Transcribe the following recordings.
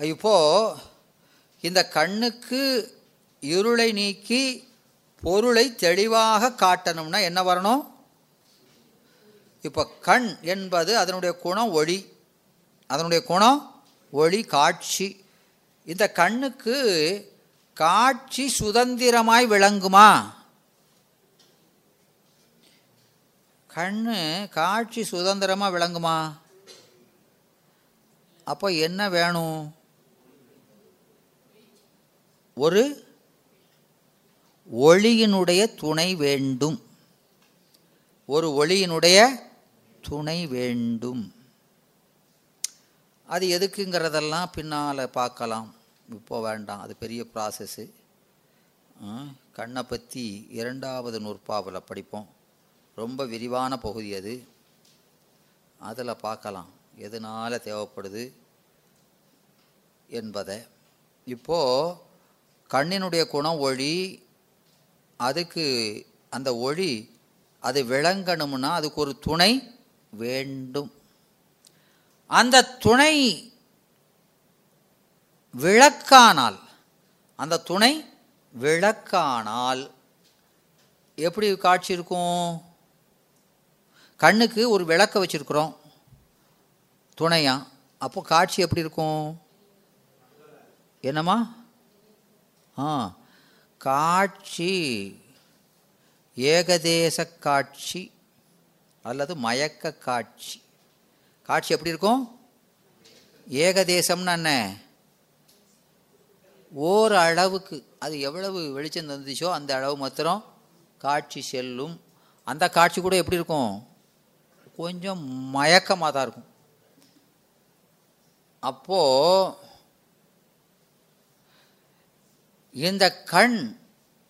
இப்போது இந்த கண்ணுக்கு இருளை நீக்கி பொருளை தெளிவாக காட்டணும்னா என்ன வரணும்? இப்போ கண் என்பது அதனுடைய குணம் ஒளி. அதனுடைய குணம் ஒளி காட்சி. இந்த கண்ணுக்கு காட்சி சுதந்திரமாய் விளங்குமா? கண்ணு காட்சி சுதந்திரமாக விளங்குமா? அப்போ என்ன வேணும்? ஒரு ஒளியினுடைய துணை வேண்டும். ஒரு ஒளியினுடைய துணை வேண்டும். அது எதுக்குங்கிறதெல்லாம் பின்னால் பார்க்கலாம். இப்போ வேண்டாம் அது பெரிய ப்ராசஸ்ஸு கண்ணை பற்றி இரண்டாவது நூற்பாவில் படிப்போம். ரொம்ப விரிவான பகுதி அது. அதில் பார்க்கலாம் எதனால் தேவைப்படுது என்பதை. இப்போது கண்ணினுடைய குணம் ஒளி அதுக்கு அந்த ஒளி அது விளங்கணும்னா அதுக்கு ஒரு துணை வேண்டும். அந்த துணை விளக்கானால் அந்த துணை விளக்கானால் எப்படி காட்சி இருக்கும்? கண்ணுக்கு ஒரு விளக்க வச்சுருக்குறோம். துணையாக அப்போ காட்சி எப்படி இருக்கும்? என்னம்மா? காட்சி ஏகதேச காட்சி அல்லது மயக்க காட்சி. காட்சி எப்படி இருக்கும்? ஏகதேசம்னா என்ன? ஓர் அளவுக்கு அது எவ்வளவு வெளிச்சம் தந்துச்சோ அந்த அளவு மாத்திரம் காட்சி செல்லும். அந்த காட்சி கூட எப்படி இருக்கும்? கொஞ்சம் மயக்கமாக தான் இருக்கும். அப்போது இந்த கண்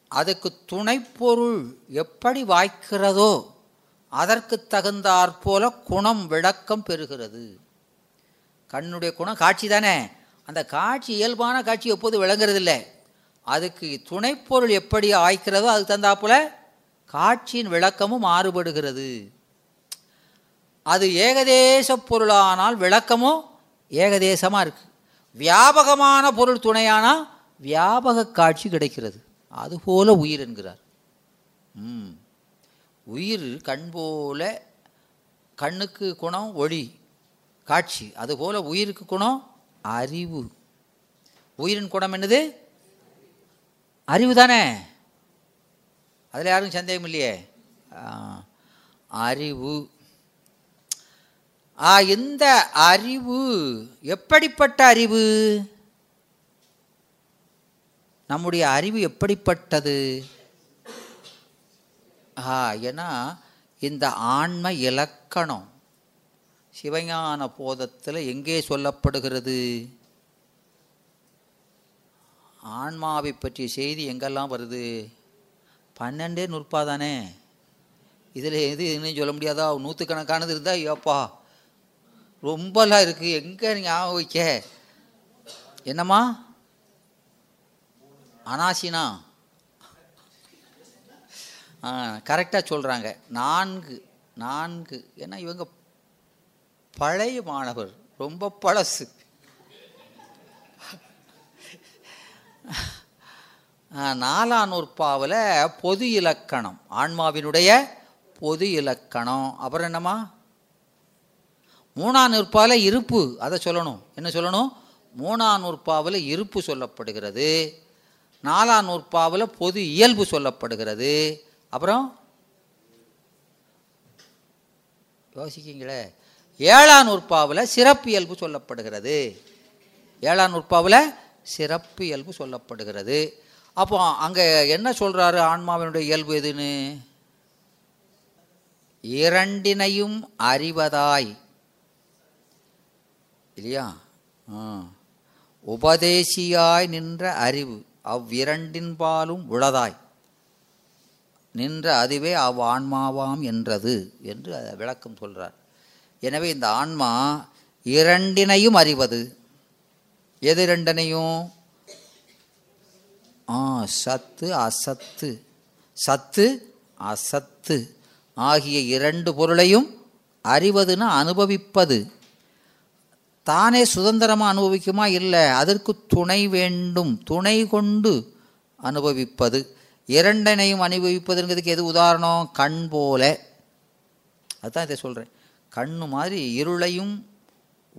அதுக்கு துணைப்பொருள் எப்படி வாய்க்கிறதோ அதற்கு தகுந்தாற்போல குணம் விளக்கம் பெறுகிறது. கண்ணுடைய குணம் காட்சி தானே? அந்த காட்சி இயல்பான காட்சி எப்போது விளங்குறதில்ல. அதுக்கு துணைப்பொருள் எப்படி ஆய்க்கிறதோ அதுக்கு தந்தாப்புல காட்சியின் விளக்கமும் மாறுபடுகிறது. அது ஏகதேச பொருளானால் விளக்கமும் ஏகதேசமாக இருக்குது வியாபகமான பொருள் துணையானால் வியாபக காட்சி கிடைக்கிறது. அதுபோல உயிர் என்கிறார். ம். உயிர் கண் போல கண்ணுக்கு குணம் ஒளி காட்சி. அதுபோல உயிருக்கு குணம் அறிவு. உயிரின் குணம் என்னது? அறிவு தானே? அதில் யாரும் சந்தேகம் இல்லையே? ஆ, அறிவு. ஆ இந்த அறிவு? எப்படிப்பட்ட அறிவு? நம்முடைய அறிவு எப்படிப்பட்டது? ஆ ஏன்னா இந்த ஆன்ம இலக்கணம் சிவஞான போதத்தில் எங்கே சொல்லப்படுகிறது? ஆன்மாவை பற்றிய செய்தி எங்கெல்லாம் வருது? பன்னெண்டே நூற்பாதானே? இதில் எது இன்னும் சொல்ல முடியாதா? நூற்றுக்கணக்கானது இருந்தால் ஏப்பா? ரொம்பலாம் இருக்குது எங்கே ஞாபகம் வைக்க? என்னம்மா? அனாசினா. கரெக்டாக சொல்கிறாங்க நான்கு நான்கு. ஏன்னா இவங்க பழைய மாணவர். ரொம்ப பழசு. நாலாம் நூற்பாவில் பொது இலக்கணம். ஆன்மாவினுடைய பொது இலக்கணம். அப்புறம் என்னம்மா? மூணாம் நூற்பாவில் இருப்பு. அதை சொல்லணும். என்ன சொல்லணும்? மூணாம் நூற்பாவில் இருப்பு சொல்லப்படுகிறது. நாலாம் நூற்பாவில் பொது இயல்பு சொல்லப்படுகிறது. அப்புறம்? யோசிக்கிங்களே ஏழாம் நூற்பாவில் சிறப்பு இயல்பு சொல்லப்படுகிறது. ஏழாம் நூற்பாவில் சிறப்பு இயல்பு சொல்லப்படுகிறது. அப்போ அங்கே என்ன சொல்கிறாரு ஆன்மாவினுடைய இயல்பு எதுன்னு? இரண்டினையும் அறிவதாய். இல்லையா? ஆ. உபதேசியாய் நின்ற அறிவு. அவ்விரண்டின்பாலும் உளதாய். நின்ற அதுவே அவ் ஆன்மாவாம் என்றது என்று விளக்கம் சொல்கிறார் எனவே இந்த ஆன்மா இரண்டினையும் அறிவது. எது இரண்டனையும்? ஆ சத்து அசத்து. சத்து அசத்து. ஆகிய இரண்டு பொருளையும் அறிவதுன்னு அனுபவிப்பது. தானே சுதந்திரமாக அனுபவிக்குமா? இல்லை அதற்கு துணை வேண்டும். துணை கொண்டு அனுபவிப்பது. இரண்டனையும் அனுபவிப்பதுங்கிறதுக்கு எது உதாரணம்? கண் போல. அதுதான் இதை சொல்கிறேன் கண்ணு மாதிரி இருளையும்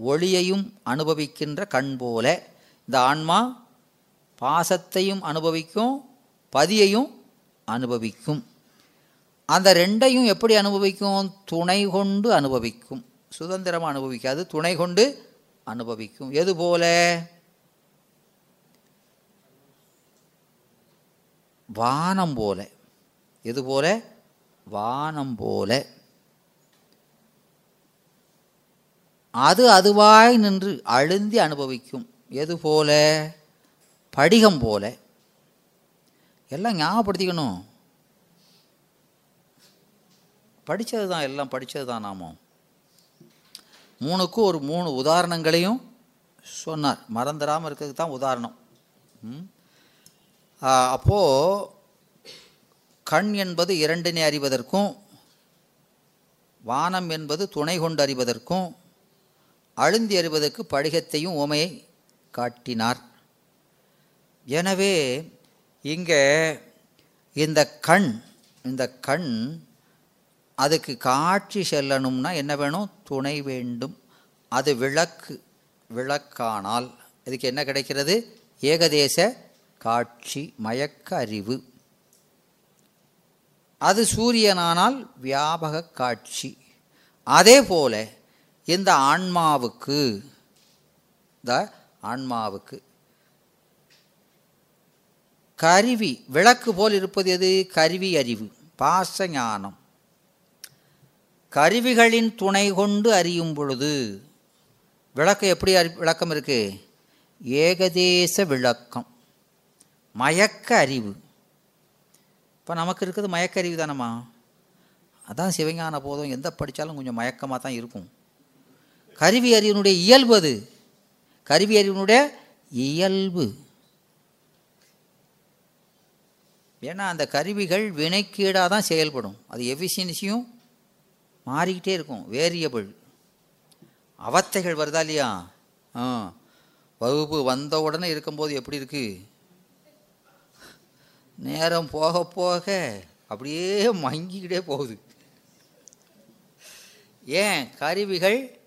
ஒளியையும் அனுபவிக்கின்ற கண் போல. இந்த ஆன்மா பாசத்தையும் அனுபவிக்கும் பதியையும் அனுபவிக்கும். அந்த ரெண்டையும் எப்படி அனுபவிக்கும்? துணை கொண்டு அனுபவிக்கும். சுதந்திரமாக அனுபவிக்காது. துணை கொண்டு அனுபவிக்கும். எது போல? வானம் போல. எது போல? வானம் போல. அது அதுவாய் நின்று அழுந்தி அனுபவிக்கும். எது போல? படிகம் போல. எல்லாம் ஞாபகப்படுத்திக்கணும். படித்தது தான் எல்லாம் படித்தது தான் நாமும் மூணுக்கும் ஒரு மூணு உதாரணங்களையும் சொன்னார். மறந்துடாமல் இருக்கிறதுக்கு தான் உதாரணம். அப்போது கண் என்பது இரண்டினை அறிவதற்கும் வானம் என்பது துணை கொண்டு அறிவதற்கும் அழுந்தி அறிவதற்கு படிகத்தையும் உமையை காட்டினார். எனவே இங்கே இந்த கண் இந்த கண் அதுக்கு காட்சி செல்லணும்னா என்ன வேணும்? துணை வேண்டும். அது விளக்கு விளக்கானால் இதுக்கு என்ன கிடைக்கிறது? ஏகதேச காட்சி மயக்க அறிவு அது சூரியனானால் வியாபக காட்சி. அதே போல இந்த ஆன்மாவுக்கு இந்த ஆன்மாவுக்கு கருவி விளக்கு போல் இருப்பது எது? கருவி அறிவு பாச ஞானம் கருவிகளின் துணை கொண்டு அறியும் பொழுது விளக்கம் எப்படி அறி விளக்கம் இருக்கு? ஏகதேச விளக்கம். மயக்க அறிவு. இப்போ நமக்கு இருக்கிறது மயக்க அறிவு தானம்மா? அதான் சிவஞான போதும். எந்த படித்தாலும் கொஞ்சம் மயக்கமாக தான் இருக்கும். கருவி அறிவினுடைய இயல்பு அது. கருவி அறிவினுடைய இயல்பு. ஏன்னா அந்த கருவிகள் வினைக்கீடாக தான் செயல்படும். அது எஃபிஷியன்சியும் மாறிக்கிட்டே இருக்கும். வேரியபிள் அவத்தைகள் வருதா இல்லையா? ஆ. வகுப்பு வந்த உடனே இருக்கும்போது எப்படி இருக்கு? நேரம் போக போக அப்படியே மங்கிக்கிட்டே போகுது. ஏன்? கருவிகள்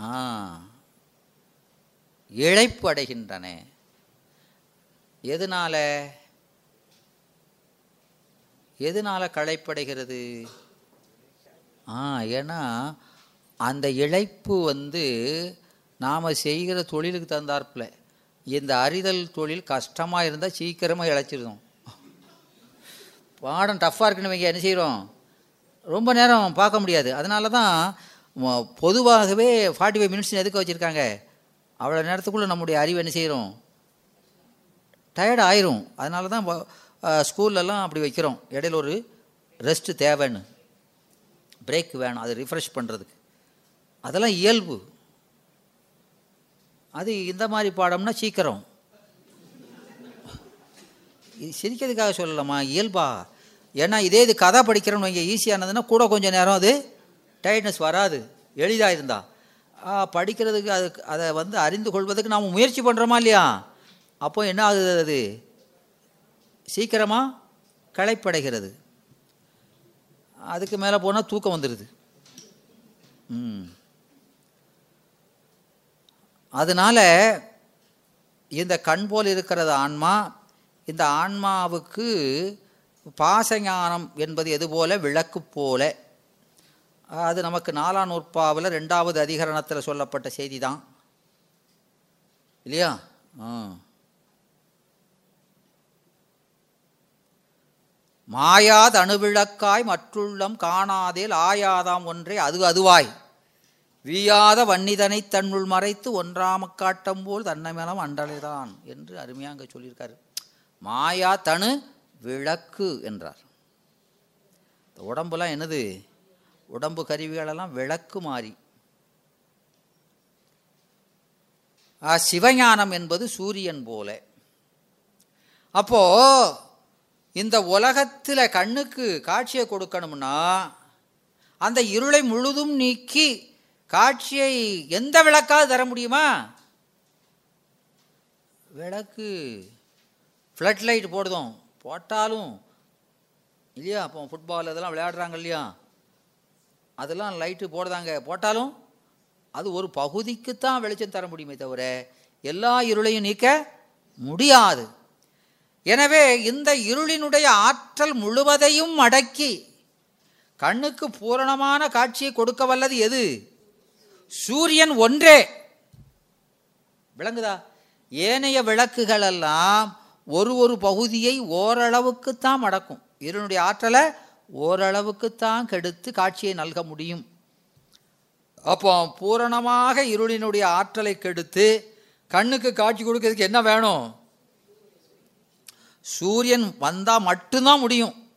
ஆ. இழைப்பு அடைகின்றன. எதனால்? எதனால் களைப்படைகிறது? ஏன்னா அந்த இழைப்பு வந்து நாம் செய்கிற தொழிலுக்கு தந்தார்ப்பில் இந்த அறிதல் தொழில் கஷ்டமாக இருந்தால் சீக்கிரமாக இழைச்சிருந்தோம் பாடம் டஃப்பாக இருக்குன்னு வைங்க என்ன செய்கிறோம் ரொம்ப நேரம் பார்க்க முடியாது. அதனால தான் பொதுவாகவே ஃபார்ட்டி ஃபைவ் மினிட்ஸ் எதுக்கு வச்சுருக்காங்க? அவ்வளோ நேரத்துக்குள்ளே நம்முடைய அறிவு என்ன செய்கிறோம் டயர்ட் ஆயிரும். அதனால தான் ஸ்கூல்லலாம் அப்படி வைக்கிறோம். இடையில ஒரு ரெஸ்ட்டு தேவைன்னு. பிரேக் வேணும் அதை ரிஃப்ரெஷ் பண்ணுறதுக்கு அதெல்லாம் இயல்பு. அது இந்த மாதிரி பாடம்னா சீக்கிரம். இது சிரிக்கிறதுக்காக சொல்லலாமா? இயல்பா? ஏன்னா இதே இது கதை படிக்கிறோம்னு இங்கே ஈஸியானதுன்னா கூட கொஞ்சம் நேரம் அது டயர்ட்னஸ் வராது. எளிதாக இருந்தா. படிக்கிறதுக்கு அதுக்கு அதை வந்து அறிந்து கொள்வதற்கு நாம் முயற்சி பண்ணுறோமா இல்லையா? அப்போ என்ன ஆகுது அது? சீக்கிரமாக களைப்படைகிறது. அதுக்கு மேலே போனால் தூக்கம் வந்துடுது ம். அதனால் இந்த கண் போல் இருக்கிறது ஆன்மா இந்த ஆன்மாவுக்கு பாசஞானம் என்பது எது போல? விளக்கு போல. அது நமக்கு நாலாம் நூற்பாவில் ரெண்டாவது அதிகரணத்தில் சொல்லப்பட்ட செய்தி தான் இல்லையா? ஆ. மாயாத அணுவிளக்காய் மற்றுள்ளம் காணாதேல் ஆயாதாம் ஒன்றே அது அதுவாய். வீயாத வன்னிதனை தன்னுள் மறைத்து ஒன்றாம காட்டம் போல் தன்னமேலம் அண்டலைதான் என்று அருமையாக அங்கே சொல்லியிருக்காரு. மாயா தனு விளக்கு என்றார். இந்த உடம்புலாம் என்னது? உடம்பு கருவிகளெல்லாம் விளக்கு மாறி. ஆ, சிவஞானம் என்பது சூரியன் போல. அப்போ இந்த உலகத்தில் கண்ணுக்கு காட்சியை கொடுக்கணும்னா அந்த இருளை முழுதும் நீக்கி காட்சியை எந்த விளக்காவது தர முடியுமா? விளக்கு ஃப்ளட் லைட் போடுதோம். போட்டாலும் இல்லையா அப்போ ஃபுட்பால் இதெல்லாம் விளையாடுறாங்க இல்லையா? அதெல்லாம் லைட்டு போடுதாங்க. போட்டாலும் அது ஒரு பகுதிக்குத்தான் வெளிச்சம் தர முடியுமே தவிர எல்லா இருளையும் நீக்க முடியாது. எனவே இந்த இருளினுடைய ஆற்றல் முழுவதையும் அடக்கி கண்ணுக்கு பூரணமான காட்சியை கொடுக்க வல்லது எது? சூரியன் ஒன்றே. விளங்குதா? ஏனைய விளக்குகள் எல்லாம் ஒரு ஒரு பகுதியை ஓரளவுக்குத்தான் அடக்கும். இருளுடைய ஆற்றலை ஓரளவுக்குத்தான் கெடுத்து காட்சியை நல்க முடியும். அப்போ பூரணமாக இருளினுடைய ஆற்றலை கெடுத்து கண்ணுக்கு காட்சி கொடுக்கறதுக்கு என்ன வேணும்? சூரியன் வந்தால் மட்டும்தான் முடியும்.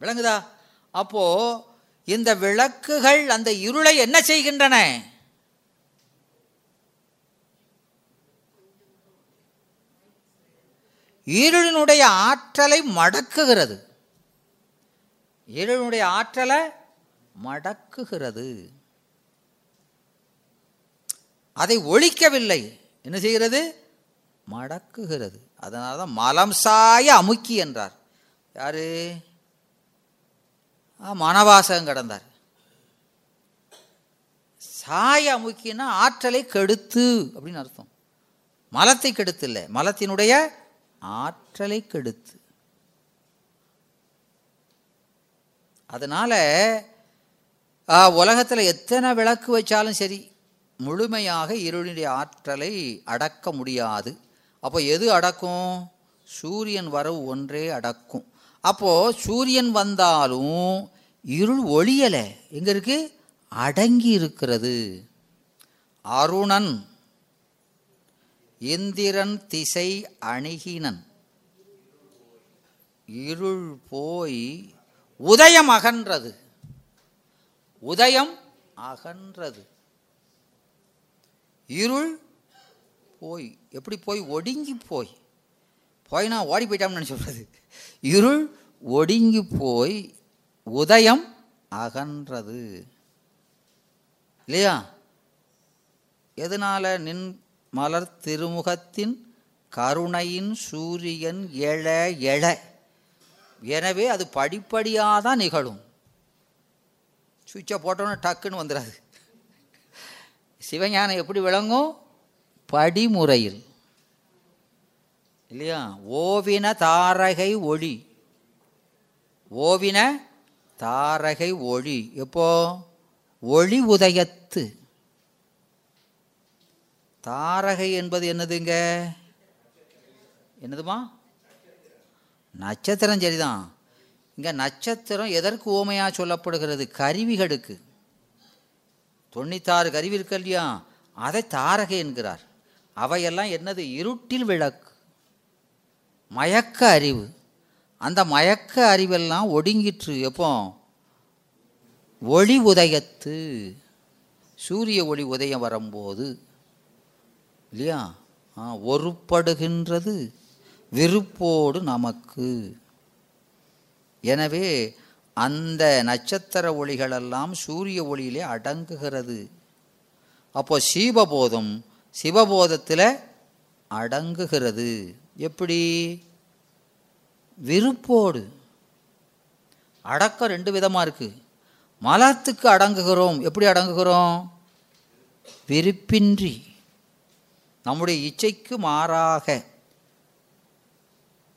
விளங்குதா? அப்போ இந்த விளக்குகள் அந்த இருளை என்ன செய்கின்றன? இருளினுடைய ஆற்றலை மடக்குகிறது. இருளினுடைய ஆற்றலை மடக்குகிறது. அதை ஒழிக்கவில்லை. என்ன செய்கிறது? மடக்குகிறது. அதனால தான் மலம் சாய அமுக்கி என்றார். யாரு? ஆ, மனவாசகம் கடந்தார். சாய அமுக்கினா ஆற்றலை கெடுத்து அப்படின்னு அர்த்தம். மலத்தை கெடுத்து இல்லை. மலத்தினுடைய ஆற்றலை கெடுத்து. அதனால் உலகத்தில் எத்தனை விளக்கு வச்சாலும் சரி முழுமையாக இருளினுடைய ஆற்றலை அடக்க முடியாது. அப்போ எது அடக்கும்? சூரியன் வரவு ஒன்றே அடக்கும். அப்போது சூரியன் வந்தாலும் இருள் ஒளியலை. எங்கே இருக்கு? அடங்கி இருக்கிறது. அருணன் இந்திரன் திசை அணுகினன். இருள் போய் உதயம் அகன்றது. உதயம் அகன்றது. இருள் போய் எப்படி போய்? ஒடுங்கி போய். போயினா ஓடி போயிட்டான்னு சொல்கிறது இருள் ஒடுங்கி போய் உதயம் அகன்றது. இல்லையா? எதனால் நின் மலர் திருமுகத்தின் கருணையின் சூரியன் எழ எழ? எனவே அது படிப்படியாக தான் நிகழும். சுவிட்சை போட்டோன்னே டக்குன்னு வந்துடாது சிவஞானம் எப்படி விளங்கும்? படிமுறையில். இல்லையா? ஓவின தாரகை ஒளி. ஓவின தாரகை ஒளி. எப்போ? ஒளி உதயத்து. தாரகை என்பது என்னதுங்க என்னதுமா? நட்சத்திரம் சரிதான். இங்கே நட்சத்திரம் எதற்கு ஓமையாக சொல்லப்படுகிறது? கருவிகளுக்கு. தொண்ணூத்தாறு கருவி இருக்கு இல்லையா? அதை தாரகை என்கிறார். அவையெல்லாம் என்னது? இருட்டில் விளக்கு. மயக்க அறிவு. அந்த மயக்க அறிவெல்லாம் ஒடுங்கிற்று. எப்போ? ஒளி உதயத்து. சூரிய ஒளி உதயம் வரும்போது. இல்லையா? ஒருப்படுகின்றது. விருப்போடு நமக்கு. எனவே அந்த நட்சத்திர ஒளிகளெல்லாம் சூரிய ஒளியிலே அடங்குகிறது. அப்போ சீவபோதம் சிவபோதத்தில் அடங்குகிறது. எப்படி? விருப்போடு. அடக்கம் ரெண்டு விதமாக இருக்குது மலத்துக்கு அடங்குகிறோம். எப்படி அடங்குகிறோம்? விருப்பின்றி. நம்முடைய இச்சைக்கு மாறாக.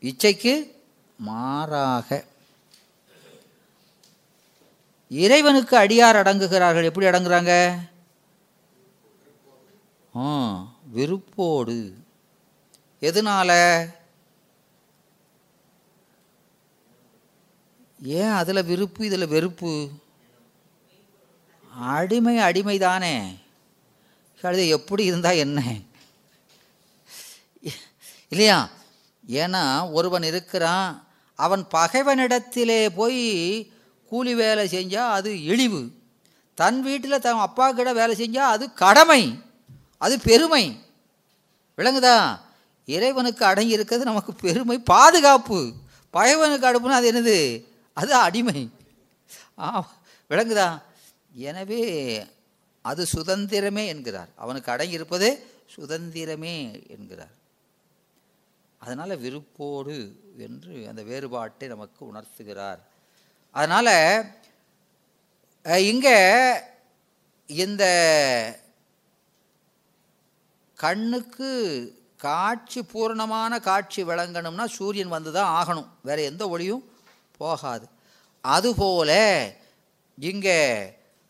இச்சைக்கு மாறாக. இறைவனுக்கு அடியார் அடங்குகிறார்கள். எப்படி அடங்குறாங்க? ஆ விருப்போடு எதனால? ஏன் அதில் விருப்பு இதில் வெறுப்பு? அடிமை அடிமை தானே கழுதை எப்படி இருந்தால் என்ன? இல்லையா? ஏன்னா ஒருவன் இருக்கிறான் அவன் பகைவனிடத்திலே போய் கூலி வேலை செஞ்சால் அது இழிவு. தன் வீட்டில் தன் அப்பா கிட்ட வேலை செஞ்சால் அது கடமை. அது பெருமை. விளங்குதா? இறைவனுக்கு அடங்கி இருக்கிறது நமக்கு பெருமை பாதுகாப்பு. பகைவனுக்கு அடுப்புனா அது என்னது? அது அடிமை. ஆ விளங்குதா? எனவே அது சுதந்திரமே என்கிறார். அவனுக்கு அடங்கியிருப்பது சுதந்திரமே என்கிறார். அதனால் விருப்போடு என்று அந்த வேறுபாட்டை நமக்கு உணர்த்துகிறார். அதனால் இங்கே இந்த கண்ணுக்கு காட்சி பூரணமான காட்சி விளங்கணும்னா சூரியன் வந்து தான் ஆகணும். வேறு எந்த ஒளியும் போகாது. அதுபோல இங்கே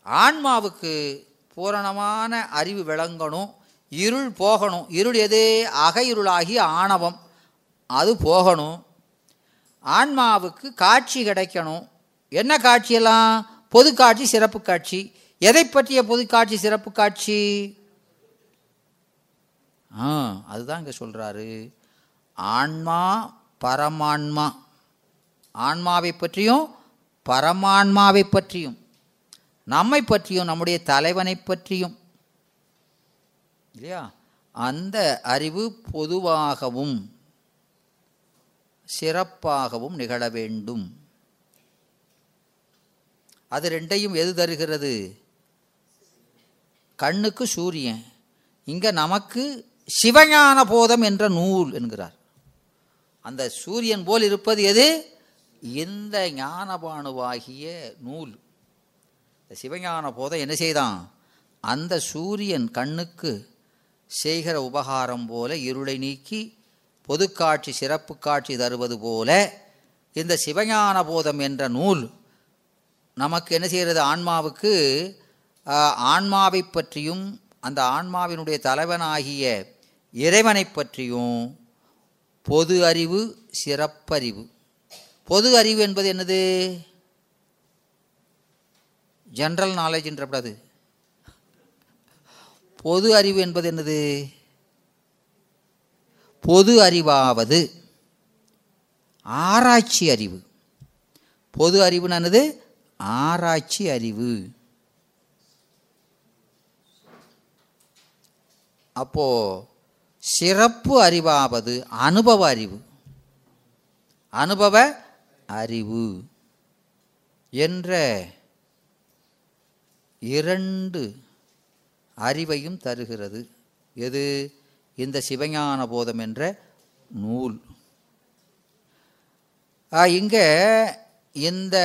ஆன்மாவுக்கு பூரணமான அறிவு விளங்கணும். இருள் போகணும். இருள் எது? அக இருளாகி ஆணவம். அது போகணும். ஆன்மாவுக்கு காட்சி கிடைக்கணும். என்ன காட்சியெல்லாம் பொது காட்சி சிறப்பு காட்சி. எதை பற்றிய பொது காட்சி சிறப்பு காட்சி? ஆ அதுதான் இங்கே சொல்கிறாரு ஆன்மா பரமான்மா. ஆன்மாவை பற்றியும் பரமான்மாவை பற்றியும். நம்மை பற்றியும் நம்முடைய தலைவனை பற்றியும். இல்லையா? அந்த அறிவு பொதுவாகவும் சிறப்பாகவும் நிகழ வேண்டும். அது ரெண்டையும் எது தருகிறது? கண்ணுக்கு சூரியன். இங்கே நமக்கு சிவஞான போதம் என்ற நூல் என்கிறார். அந்த சூரியன் போல் இருப்பது எது? இந்த ஞானபானுவாகிய நூல்? இந்த சிவஞான போதம் என்ன செய்தான்? அந்த சூரியன் கண்ணுக்கு செய்கிற உபகாரம் போல இருளை நீக்கி பொதுக்காட்சி சிறப்பு காட்சி தருவது போல இந்த சிவஞான போதம் என்ற நூல் நமக்கு என்ன செய்கிறது? ஆன்மாவுக்கு ஆன்மாவை பற்றியும் அந்த ஆன்மாவினுடைய தலைவனாகிய இறைவனை பற்றியும் பொது அறிவு சிறப்பறிவு. பொது அறிவு என்பது என்னது? ஜென்ரல் நாலேஜ் என்றப்படாது. பொது அறிவு என்பது என்னது? பொது அறிவாவது. ஆராய்ச்சி அறிவு. பொது அறிவுனானது ஆராய்ச்சி அறிவு. அப்போது சிறப்பு அறிவாவது அனுபவ அறிவு. அனுபவ அறிவு என்ற இரண்டு அறிவையும் தருகிறது. எது? இந்த சிவஞான போதம் என்ற நூல். இங்கே இந்த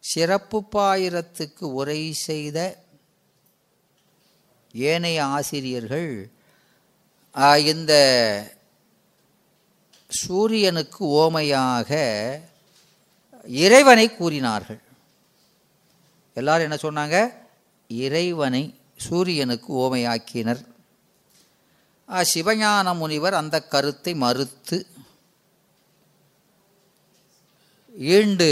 சிறப்பு பாயிரத்துக்கு உரை செய்த ஏனைய ஆசிரியர்கள் இந்த சூரியனுக்கு ஓமையாக இறைவனை கூறினார்கள். எல்லாரும் என்ன சொன்னாங்க? இறைவனை சூரியனுக்கு ஓமையாக்கினர். சிவஞான முனிவர் அந்த கருத்தை மறுத்து ஈண்டு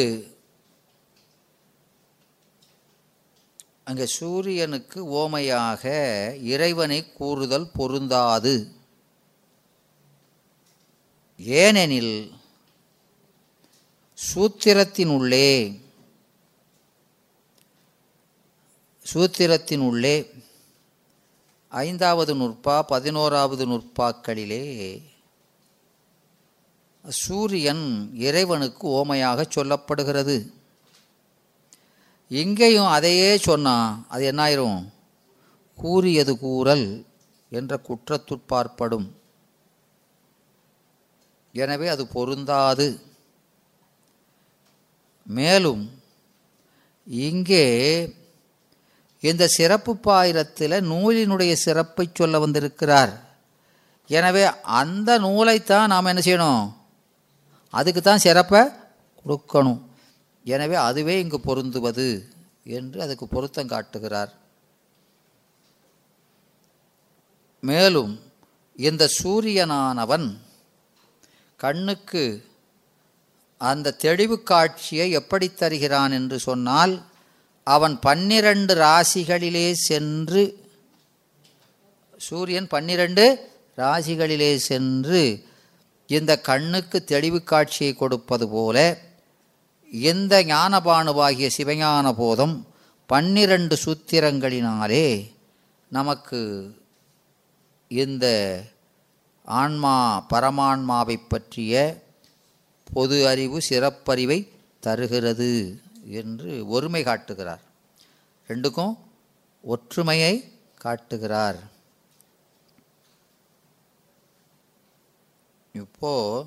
அங்கே சூரியனுக்கு ஓமையாக இறைவனை கூறுதல் பொருந்தாது. ஏனெனில் சூத்திரத்தினுள்ளே சூத்திரத்தினுள்ளே ஐந்தாவது நுற்பா பதினோராவது நுற்பாக்களிலே சூரியன் இறைவனுக்கு ஓமையாக சொல்லப்படுகிறது. இங்கேயும் அதையே சொன்னால் அது என்னாயிரும்? கூறியது கூறல் என்ற குற்றத்துட்பார்ப்படும் எனவே அது பொருந்தாது. மேலும் இங்கே இந்த சிறப்பு பாயிரத்தில் நூலினுடைய சிறப்பை சொல்ல வந்திருக்கிறார். எனவே அந்த நூலைத்தான் நாம் என்ன செய்யணும்? அதுக்கு தான் சிறப்பை கொடுக்கணும். எனவே அதுவே இங்கு பொருந்துவது என்று அதுக்கு பொருத்தம் காட்டுகிறார். மேலும் இந்த சூரியனானவன் கண்ணுக்கு அந்த தெளிவு காட்சியை எப்படி தருகிறான் என்று சொன்னால் அவன் பன்னிரண்டு ராசிகளிலே சென்று சூரியன் பன்னிரண்டு ராசிகளிலே சென்று இந்த கண்ணுக்கு தெளிவு காட்சியை கொடுப்பது போல இந்த ஞானபானுவாகிய சிவஞான போதம் பன்னிரண்டு சூத்திரங்களினாலே நமக்கு இந்த ஆன்மா பரமான்மாவை பற்றிய பொது அறிவு சிறப்பறிவை தருகிறது என்று ஒருமை காட்டுகிறார். ரெண்டுக்கும் ஒற்றுமையை காட்டுகிறார். இப்போ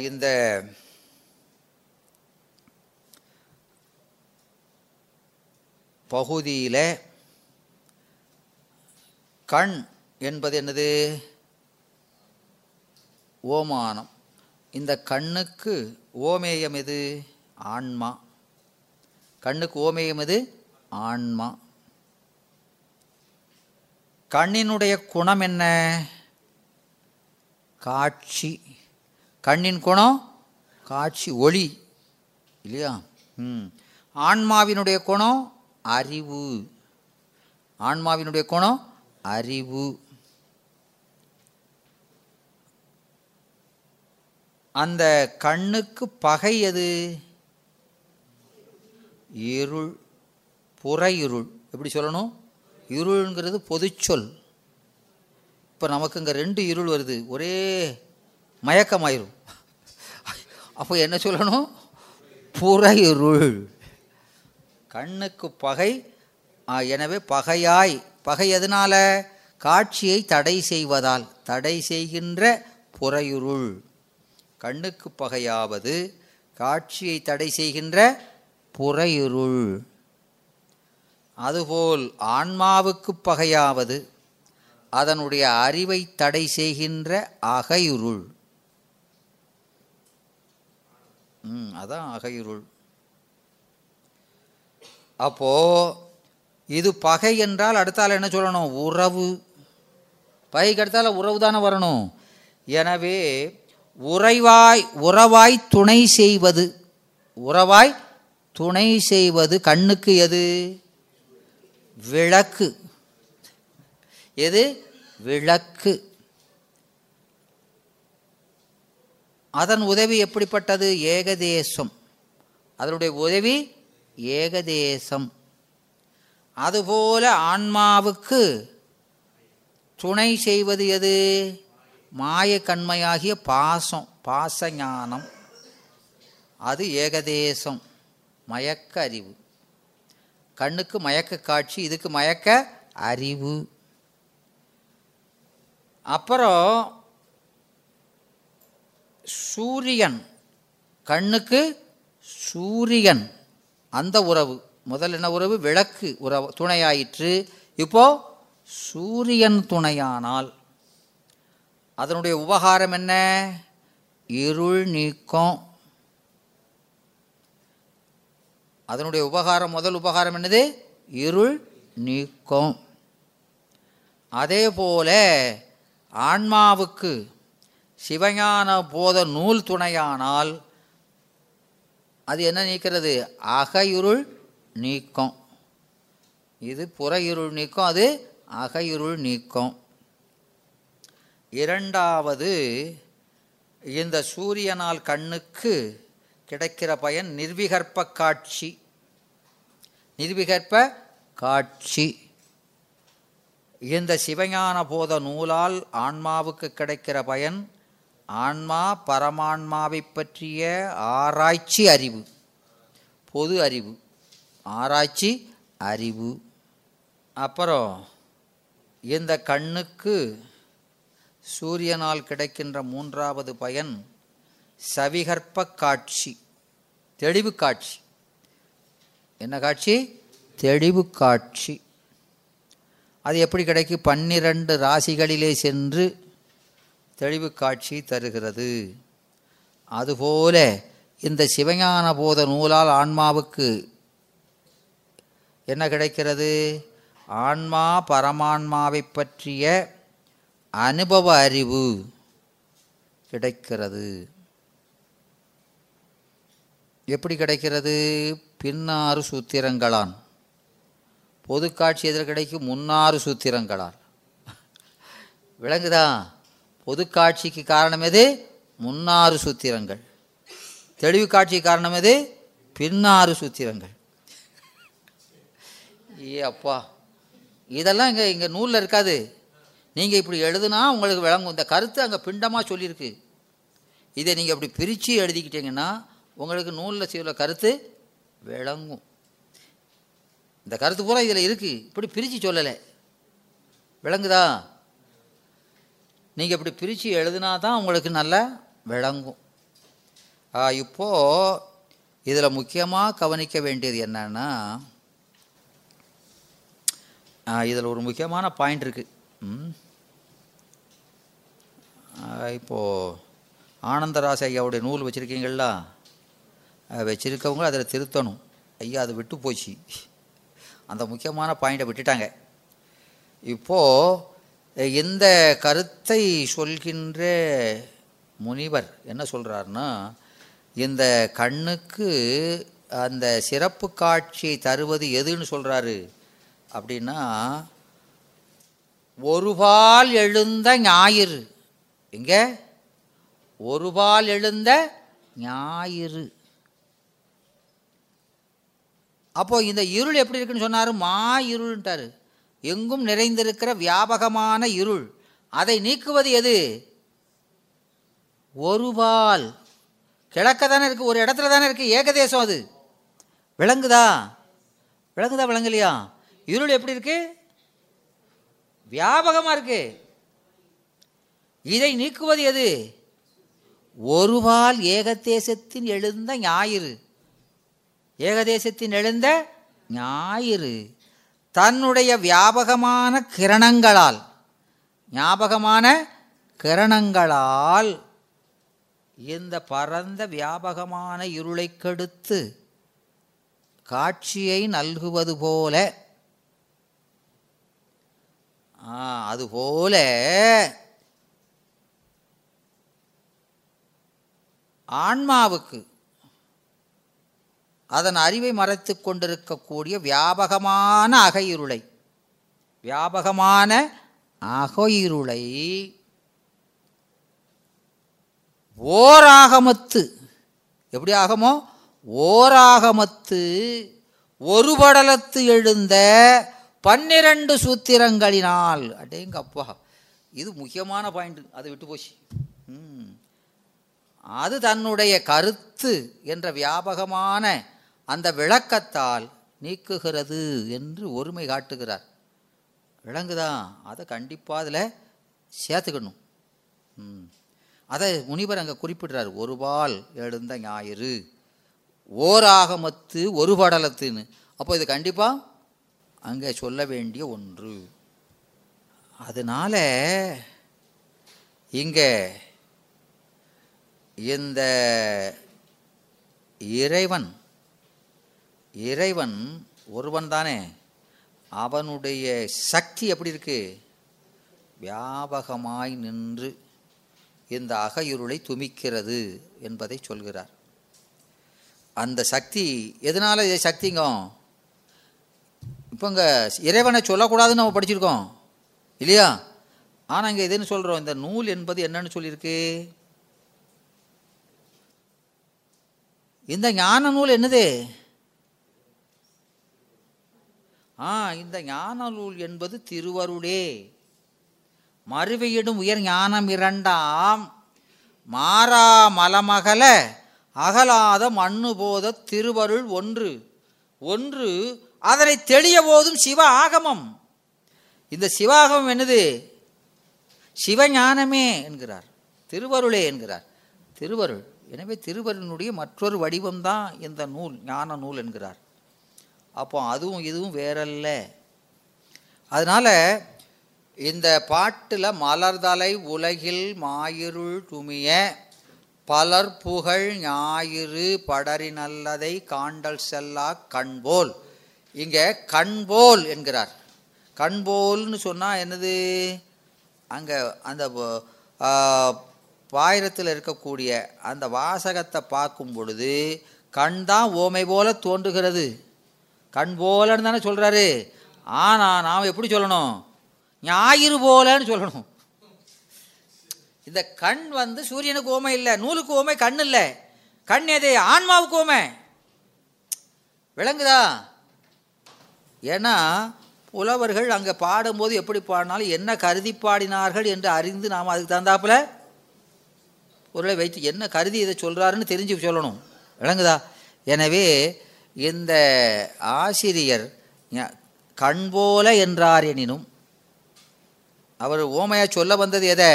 இந்த பகுதியில் கண் என்பது என்னது? ஓமானம் இந்த கண்ணுக்கு ஓமேயம் எது? ஆன்மா. கண்ணுக்கு ஓமேயம் எது? ஆன்மா. கண்ணினுடைய குணம் என்ன? காட்சி. கண்ணின் குணம் காட்சி ஒளி. இல்லையா? ம். ஆன்மாவினுடைய குணம் அறிவு. ஆன்மாவினுடைய குணம் அறிவு. அந்த கண்ணுக்கு பகை எது? இருள் புற இருள் எப்படி சொல்லணும்? இருள்ங்கிறது பொதுச்சொல் இப்போ நமக்கு இங்கே ரெண்டு இருள் வருது. ஒரே மயக்கமாயிரும். அப்போ என்ன சொல்லணும்? புற இருள் கண்ணுக்கு பகை எனவே பகையாய். பகை எதனால? காட்சியை தடை செய்வதால். தடை செய்கின்ற புறையுருள். கண்ணுக்கு பகையாவது காட்சியை தடை செய்கின்ற புறையுருள். அதுபோல் ஆன்மாவுக்கு பகையாவது அதனுடைய அறிவை தடை செய்கின்ற அகையுருள். ம் அதான் அகையுருள். அப்போது இது பகை என்றால் அடுத்தால் என்ன சொல்லணும்? உறவு. பகைக்கு அடுத்தால் உறவு தானே வரணும். எனவே உறைவாய் உறவாய் துணை செய்வது. உறவாய் துணை செய்வது கண்ணுக்கு எது? விளக்கு. எது? விளக்கு. அதன் உதவி எப்படிப்பட்டது? ஏகதேசம். அதனுடைய உதவி ஏகதேசம். அதுபோல ஆன்மாவுக்கு துணை செய்வது எது? மாயக்கண்மையாகிய பாசம் பாசஞானம். அது ஏகதேசம் மயக்க அறிவு கண்ணுக்கு மயக்க காட்சி இதுக்கு மயக்க அறிவு. அப்புறம் சூரியன் கண்ணுக்கு சூரியன். அந்த உறவு முதல் என்ன உறவு? விளக்கு உறவு துணையாயிற்று. இப்போ சூரியன் துணையானால் அதனுடைய உபகாரம் என்ன? இருள் நீக்கம். அதனுடைய உபகாரம் முதல் உபகாரம் என்னது? இருள் நீக்கம். அதே போல ஆன்மாவுக்கு சிவஞான போத நூல் துணையானால் அது என்ன நீக்கிறது? அகையுருள் நீக்கம். இது புற இருள் நீக்கம் அது அகையுருள் நீக்கம். இரண்டாவது இந்த சூரியனால் கண்ணுக்கு கிடைக்கிற பயன் நிர்விகற்ப காட்சி. நிர்விகற்ப காட்சி. இந்த சிவஞான போத நூலால் ஆன்மாவுக்கு கிடைக்கிற பயன் ஆன்மா பரமான்மாவை பற்றிய ஆராய்ச்சி அறிவு பொது அறிவு. ஆராய்ச்சி அறிவு. அப்புறம் இந்த கண்ணுக்கு சூரியனால் கிடைக்கின்ற மூன்றாவது பயன் சவிகற்ப காட்சி தெளிவு காட்சி. என்ன காட்சி? தெளிவு காட்சி. அது எப்படி கிடைக்கும் பன்னிரண்டு ராசிகளிலே சென்று தெளிவு காட்சி தருகிறது. அதுபோல இந்த சிவஞான போத நூலால் ஆன்மாவுக்கு என்ன கிடைக்கிறது? ஆன்மா பரமான்மாவை பற்றிய அனுபவ அறிவு கிடைக்கிறது. எப்படி கிடைக்கிறது? பின்னாறு சூத்திரங்களான். பொது காட்சி எதில் கிடைக்கும்? முன்னாறு சூத்திரங்களால் விளங்குதா? பொது காட்சிக்கு காரணம் எது? முன்னாறு சூத்திரங்கள். தெளிவு காட்சிக்கு காரணம் எது? பின்னாறு சூத்திரங்கள். ஏ அப்பா. இதெல்லாம் இங்கே இங்கே நூலில் இருக்காது. நீங்கள் இப்படி எழுதுனா உங்களுக்கு விளங்கும். இந்த கருத்து அங்கே பிண்டமாக சொல்லியிருக்கு. இதை நீங்கள் அப்படி பிரித்து எழுதிக்கிட்டீங்கன்னா உங்களுக்கு நூலில் சில கருத்து விளங்கும். இந்த கருத்து பூரா இதில் இருக்குது இப்படி பிரித்து சொல்லலை. விளங்குதா? நீங்கள் இப்படி பிரித்து எழுதுனா தான் உங்களுக்கு நல்லா விளங்கும். இப்போது இதில் முக்கியமாக கவனிக்க வேண்டியது என்னன்னா இதில் ஒரு முக்கியமான பாயிண்ட் இருக்குது ம். இப்போது ஆனந்தராச ஐயாவுடைய நூல் வச்சுருக்கீங்களா வச்சுருக்கவங்க அதில் திருத்தணும். ஐயா அது விட்டு போச்சு. அந்த முக்கியமான பாயிண்ட்டை விட்டுட்டாங்க. இப்போது இந்த கருத்தை சொல்கின்ற முனிவர் என்ன சொல்கிறாருன்னா இந்த கண்ணுக்கு அந்த சிறப்பு காட்சியை தருவது எதுன்னு சொல்கிறாரு அப்படின்னா ஒருபால் எழுந்த ஞாயிறு. எங்கே? ஒருபால் எழுந்த ஞாயிறு. அப்போது இந்த இருள் எப்படி இருக்குன்னு சொன்னார்? மா இருள்ன்ட்டார். எங்கும் நிறைந்திருக்கிற வியாபகமான இருள். அதை நீக்குவது எது? ஒருபால் கிழக்க தானே இருக்குது ஒரு இடத்துல தானே இருக்குது ஏகதேசம் அது. விளங்குதா விளங்குதா விளங்கலையா இருள் எப்படி இருக்கு? வியாபகமாக இருக்கு. இதை நீக்குவது எது? ஒருபால் ஏகதேசத்தின் எழுந்த ஞாயிறு. ஏகதேசத்தின் எழுந்த ஞாயிறு. தன்னுடைய வியாபகமான கிரணங்களால் ஞாபகமான கிரணங்களால் இந்த பரந்த வியாபகமான இருளை கெடுத்து காட்சியை நல்குவது போல ஆ, அதுபோல ஆன்மாவுக்கு அதன் அறிவை மறைத்து கொண்டிருக்கக்கூடிய வியாபகமான அகையிருளை. வியாபகமான அகையிருளை. ஓராகமத்து. எப்படி ஆகமோ? ஓராகமத்து. ஒரு படலத்து எழுந்த பன்னிரண்டு சூத்திரங்களினால். அடேங்க அப்பா இது முக்கியமான பாயிண்ட் அது விட்டு போச்சு. ம் அது தன்னுடைய கருத்து என்ற வியாபகமான அந்த விளக்கத்தால் நீக்குகிறது என்று ஒருமை காட்டுகிறார். விளங்குதான். அதை கண்டிப்பாக அதில் சேர்த்துக்கணும். ம். அதை முனிவர் அங்கே குறிப்பிடுறார். ஒருபால் எழுந்த ஞாயிறு ஓராகமத்து ஒரு படலத்துன்னு. அப்போ இது கண்டிப்பாக அங்கே சொல்ல வேண்டிய ஒன்று. அதனால இங்கே இந்த இறைவன் இறைவன் ஒருவன் தானே அவனுடைய சக்தி எப்படி இருக்கு? வியாபகமாய் நின்று இந்த அகையுருளை துமிக்கிறது என்பதை சொல்கிறார். அந்த சக்தி எதனால் இது சக்திங்க? இப்போ இங்கே இறைவனை சொல்லக்கூடாதுன்னு நம்ம படிச்சிருக்கோம் இல்லையா? ஆனால் இங்கே எதுன்னு சொல்கிறோம் இந்த நூல் என்பது என்னன்னு சொல்லியிருக்கு? இந்த ஞான நூல் என்னது? ஆ இந்த ஞான நூல் என்பது திருவருளே. மறுவையிடும் உயர் ஞானம் இரண்டாம். மாறா மலமகல அகலாத மண்ணு போத திருவருள் ஒன்று. ஒன்று அதனை தெளிய போதும் சிவ ஆகமம். இந்த சிவாகமம் என்னது? சிவஞானமே என்கிறார். திருவருளே என்கிறார். திருவருள். எனவே திருவருளினுடைய மற்றொரு வடிவம்தான் இந்த நூல் ஞான நூல் என்கிறார். அப்போ அதுவும் இதுவும் வேறல்ல. அதனால் இந்த பாட்டில் மலர்தலை உலகில் மாயிருள் துமிய பலர் புகழ் ஞாயிறு படரி நல்லதை காண்டல் செல்லா கண்போல். இங்கே கண்போல் என்கிறார். கண்போல்னு சொன்னால் என்னது? அங்கே அந்த பாயிரத்தில் இருக்கக்கூடிய அந்த வாசகத்தை பார்க்கும் பொழுது கண் தான் ஓமை போல தோன்றுகிறது. கண் போலன்னு தானே சொல்கிறாரு ஆனால் நாம் எப்படி சொல்லணும்? ஞாயிறு போலன்னு சொல்லணும். இந்த கண் வந்து சூரியனுக்கு ஓமை இல்லை நூலுக்கு ஓமை கண் இல்லை. கண் எது? ஆன்மாவுக்கு ஓமை. விளங்குதா? ஏன்னா புலவர்கள் அங்கே பாடும்போது எப்படி பாடினாலும் என்ன கருதி பாடினார்கள் என்று அறிந்து நாம் அதுக்கு தகுந்தாப்புல பொருளை வைத்து என்ன கருதி இதை சொல்கிறாருன்னு தெரிஞ்சு சொல்லணும். விளங்குதா? எனவே இந்த ஆசிரியர் கண் போல என்றார் எனினும் அவர் ஓமையாக சொல்ல வந்தது எதை?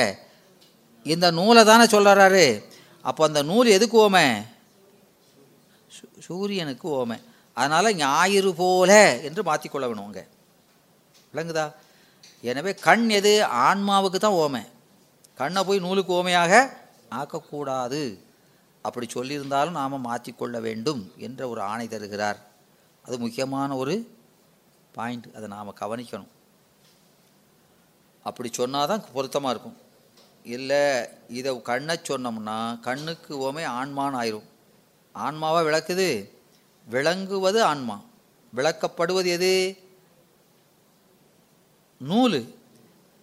இந்த நூலை தானே சொல்கிறாரு அப்போ அந்த நூல் எதுக்கு ஓமை? சூரியனுக்கு ஓமை. அதனால் ஞாயிறு போல என்று மாற்றிக்கொள்ள வேணும் அங்கே. விளங்குதா? எனவே கண் எது? ஆன்மாவுக்கு தான் ஓமை. கண்ணை போய் நூலுக்கு ஓமையாக ஆக்கக்கூடாது. அப்படி சொல்லியிருந்தாலும் நாம் மாற்றிக்கொள்ள வேண்டும் என்ற ஒரு ஆணை தருகிறார். அது முக்கியமான ஒரு பாயிண்ட் அதை நாம் கவனிக்கணும். அப்படி சொன்னால் தான் பொருத்தமாக இருக்கும். இல்லை இதை கண்ணை சொன்னோம்னா கண்ணுக்கு ஓமே ஆன்மான்னு ஆயிரும். ஆன்மாவாக விளக்குது? விளங்குவது ஆன்மா. விளக்கப்படுவது எது? நூல்.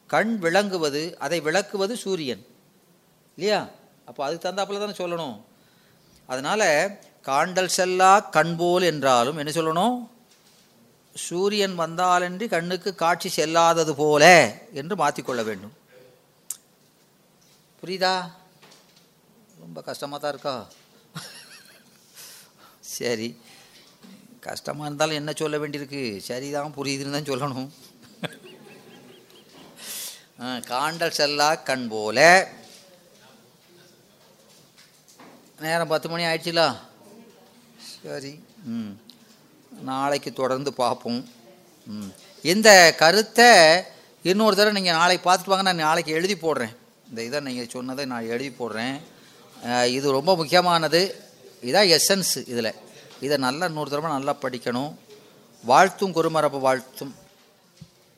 கண் விளங்குவது அதை விளக்குவது சூரியன். இல்லையா? அப்போ அதுக்கு தந்தாப்பில் தானே சொல்லணும். அதனால் காண்டல் செல்லா கண்போல் என்றாலும் என்ன சொல்லணும்? சூரியன் வந்தாலன்றி கண்ணுக்கு காட்சி செல்லாதது போல என்று மாற்றிக்கொள்ள வேண்டும். புரியுதா? ரொம்ப கஷ்டமாக தான் இருக்கா? சரி. கஷ்டமாக இருந்தாலும் என்ன சொல்ல வேண்டியிருக்கு? சரிதான் புரியுதுன்னு தான் சொல்லணும். காண்டல் செல்லா கண் போல. நேரம் பத்து மணி ஆயிடுச்சுலா? சரி. ம். நாளைக்கு தொடர்ந்து பார்ப்போம். ம். இந்த கருத்தை இன்னொரு தடவை நீங்கள் நாளைக்கு பார்த்துட்டு வாங்க. நான் நாளைக்கு எழுதி போடுறேன். இந்த இதை நீங்கள் சொன்னதை நான் எழுதி போடுறேன். இது ரொம்ப முக்கியமானது. இதான் எசன்ஸ் இதில். இதை நல்லா இன்னொரு தடவை நல்லா படிக்கணும். வாழ்த்தும் குருமரபு வாழ்த்தும்.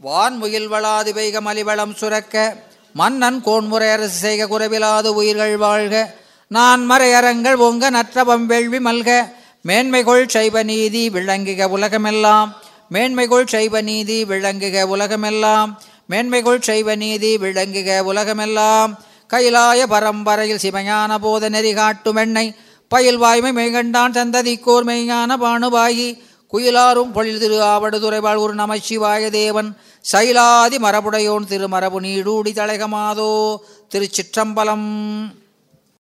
வான் முயல் வளாது பெய்க மலிவளம் சுரக்க. மன்னன் கோன்முறை அரசு செய்க குறைவிலாது உயிர்கள் வாழ்க. நான் மறையரங்கள் ஒங்க நற்றவம் வேள்வி மல்க மேன்மைகொள் சைவ நீதி விளங்குக உலகமெல்லாம். மேன்மைகொள் சைவ நீதி விளங்குக உலகமெல்லாம். மேன்மைகொள் சைவ நீதி விளங்குக உலகமெல்லாம். கைலாய பரம்பரையில் சிவஞான போத நெறி காட்டும் எண்ணெய் பயில் வாய்மை மெய்கண்டான் சந்ததிக்கோர் மெய்ஞான பானுபாயி. குயிலாரும் பொழில் திரு ஆவடுதுறைவாழ் ஒரு நமச்சிவாய தேவன். சைலாதி மரபுடையோன் திருமரபு நீடூடி தலைகமாதோ. திருச்சிற்றம்பலம்.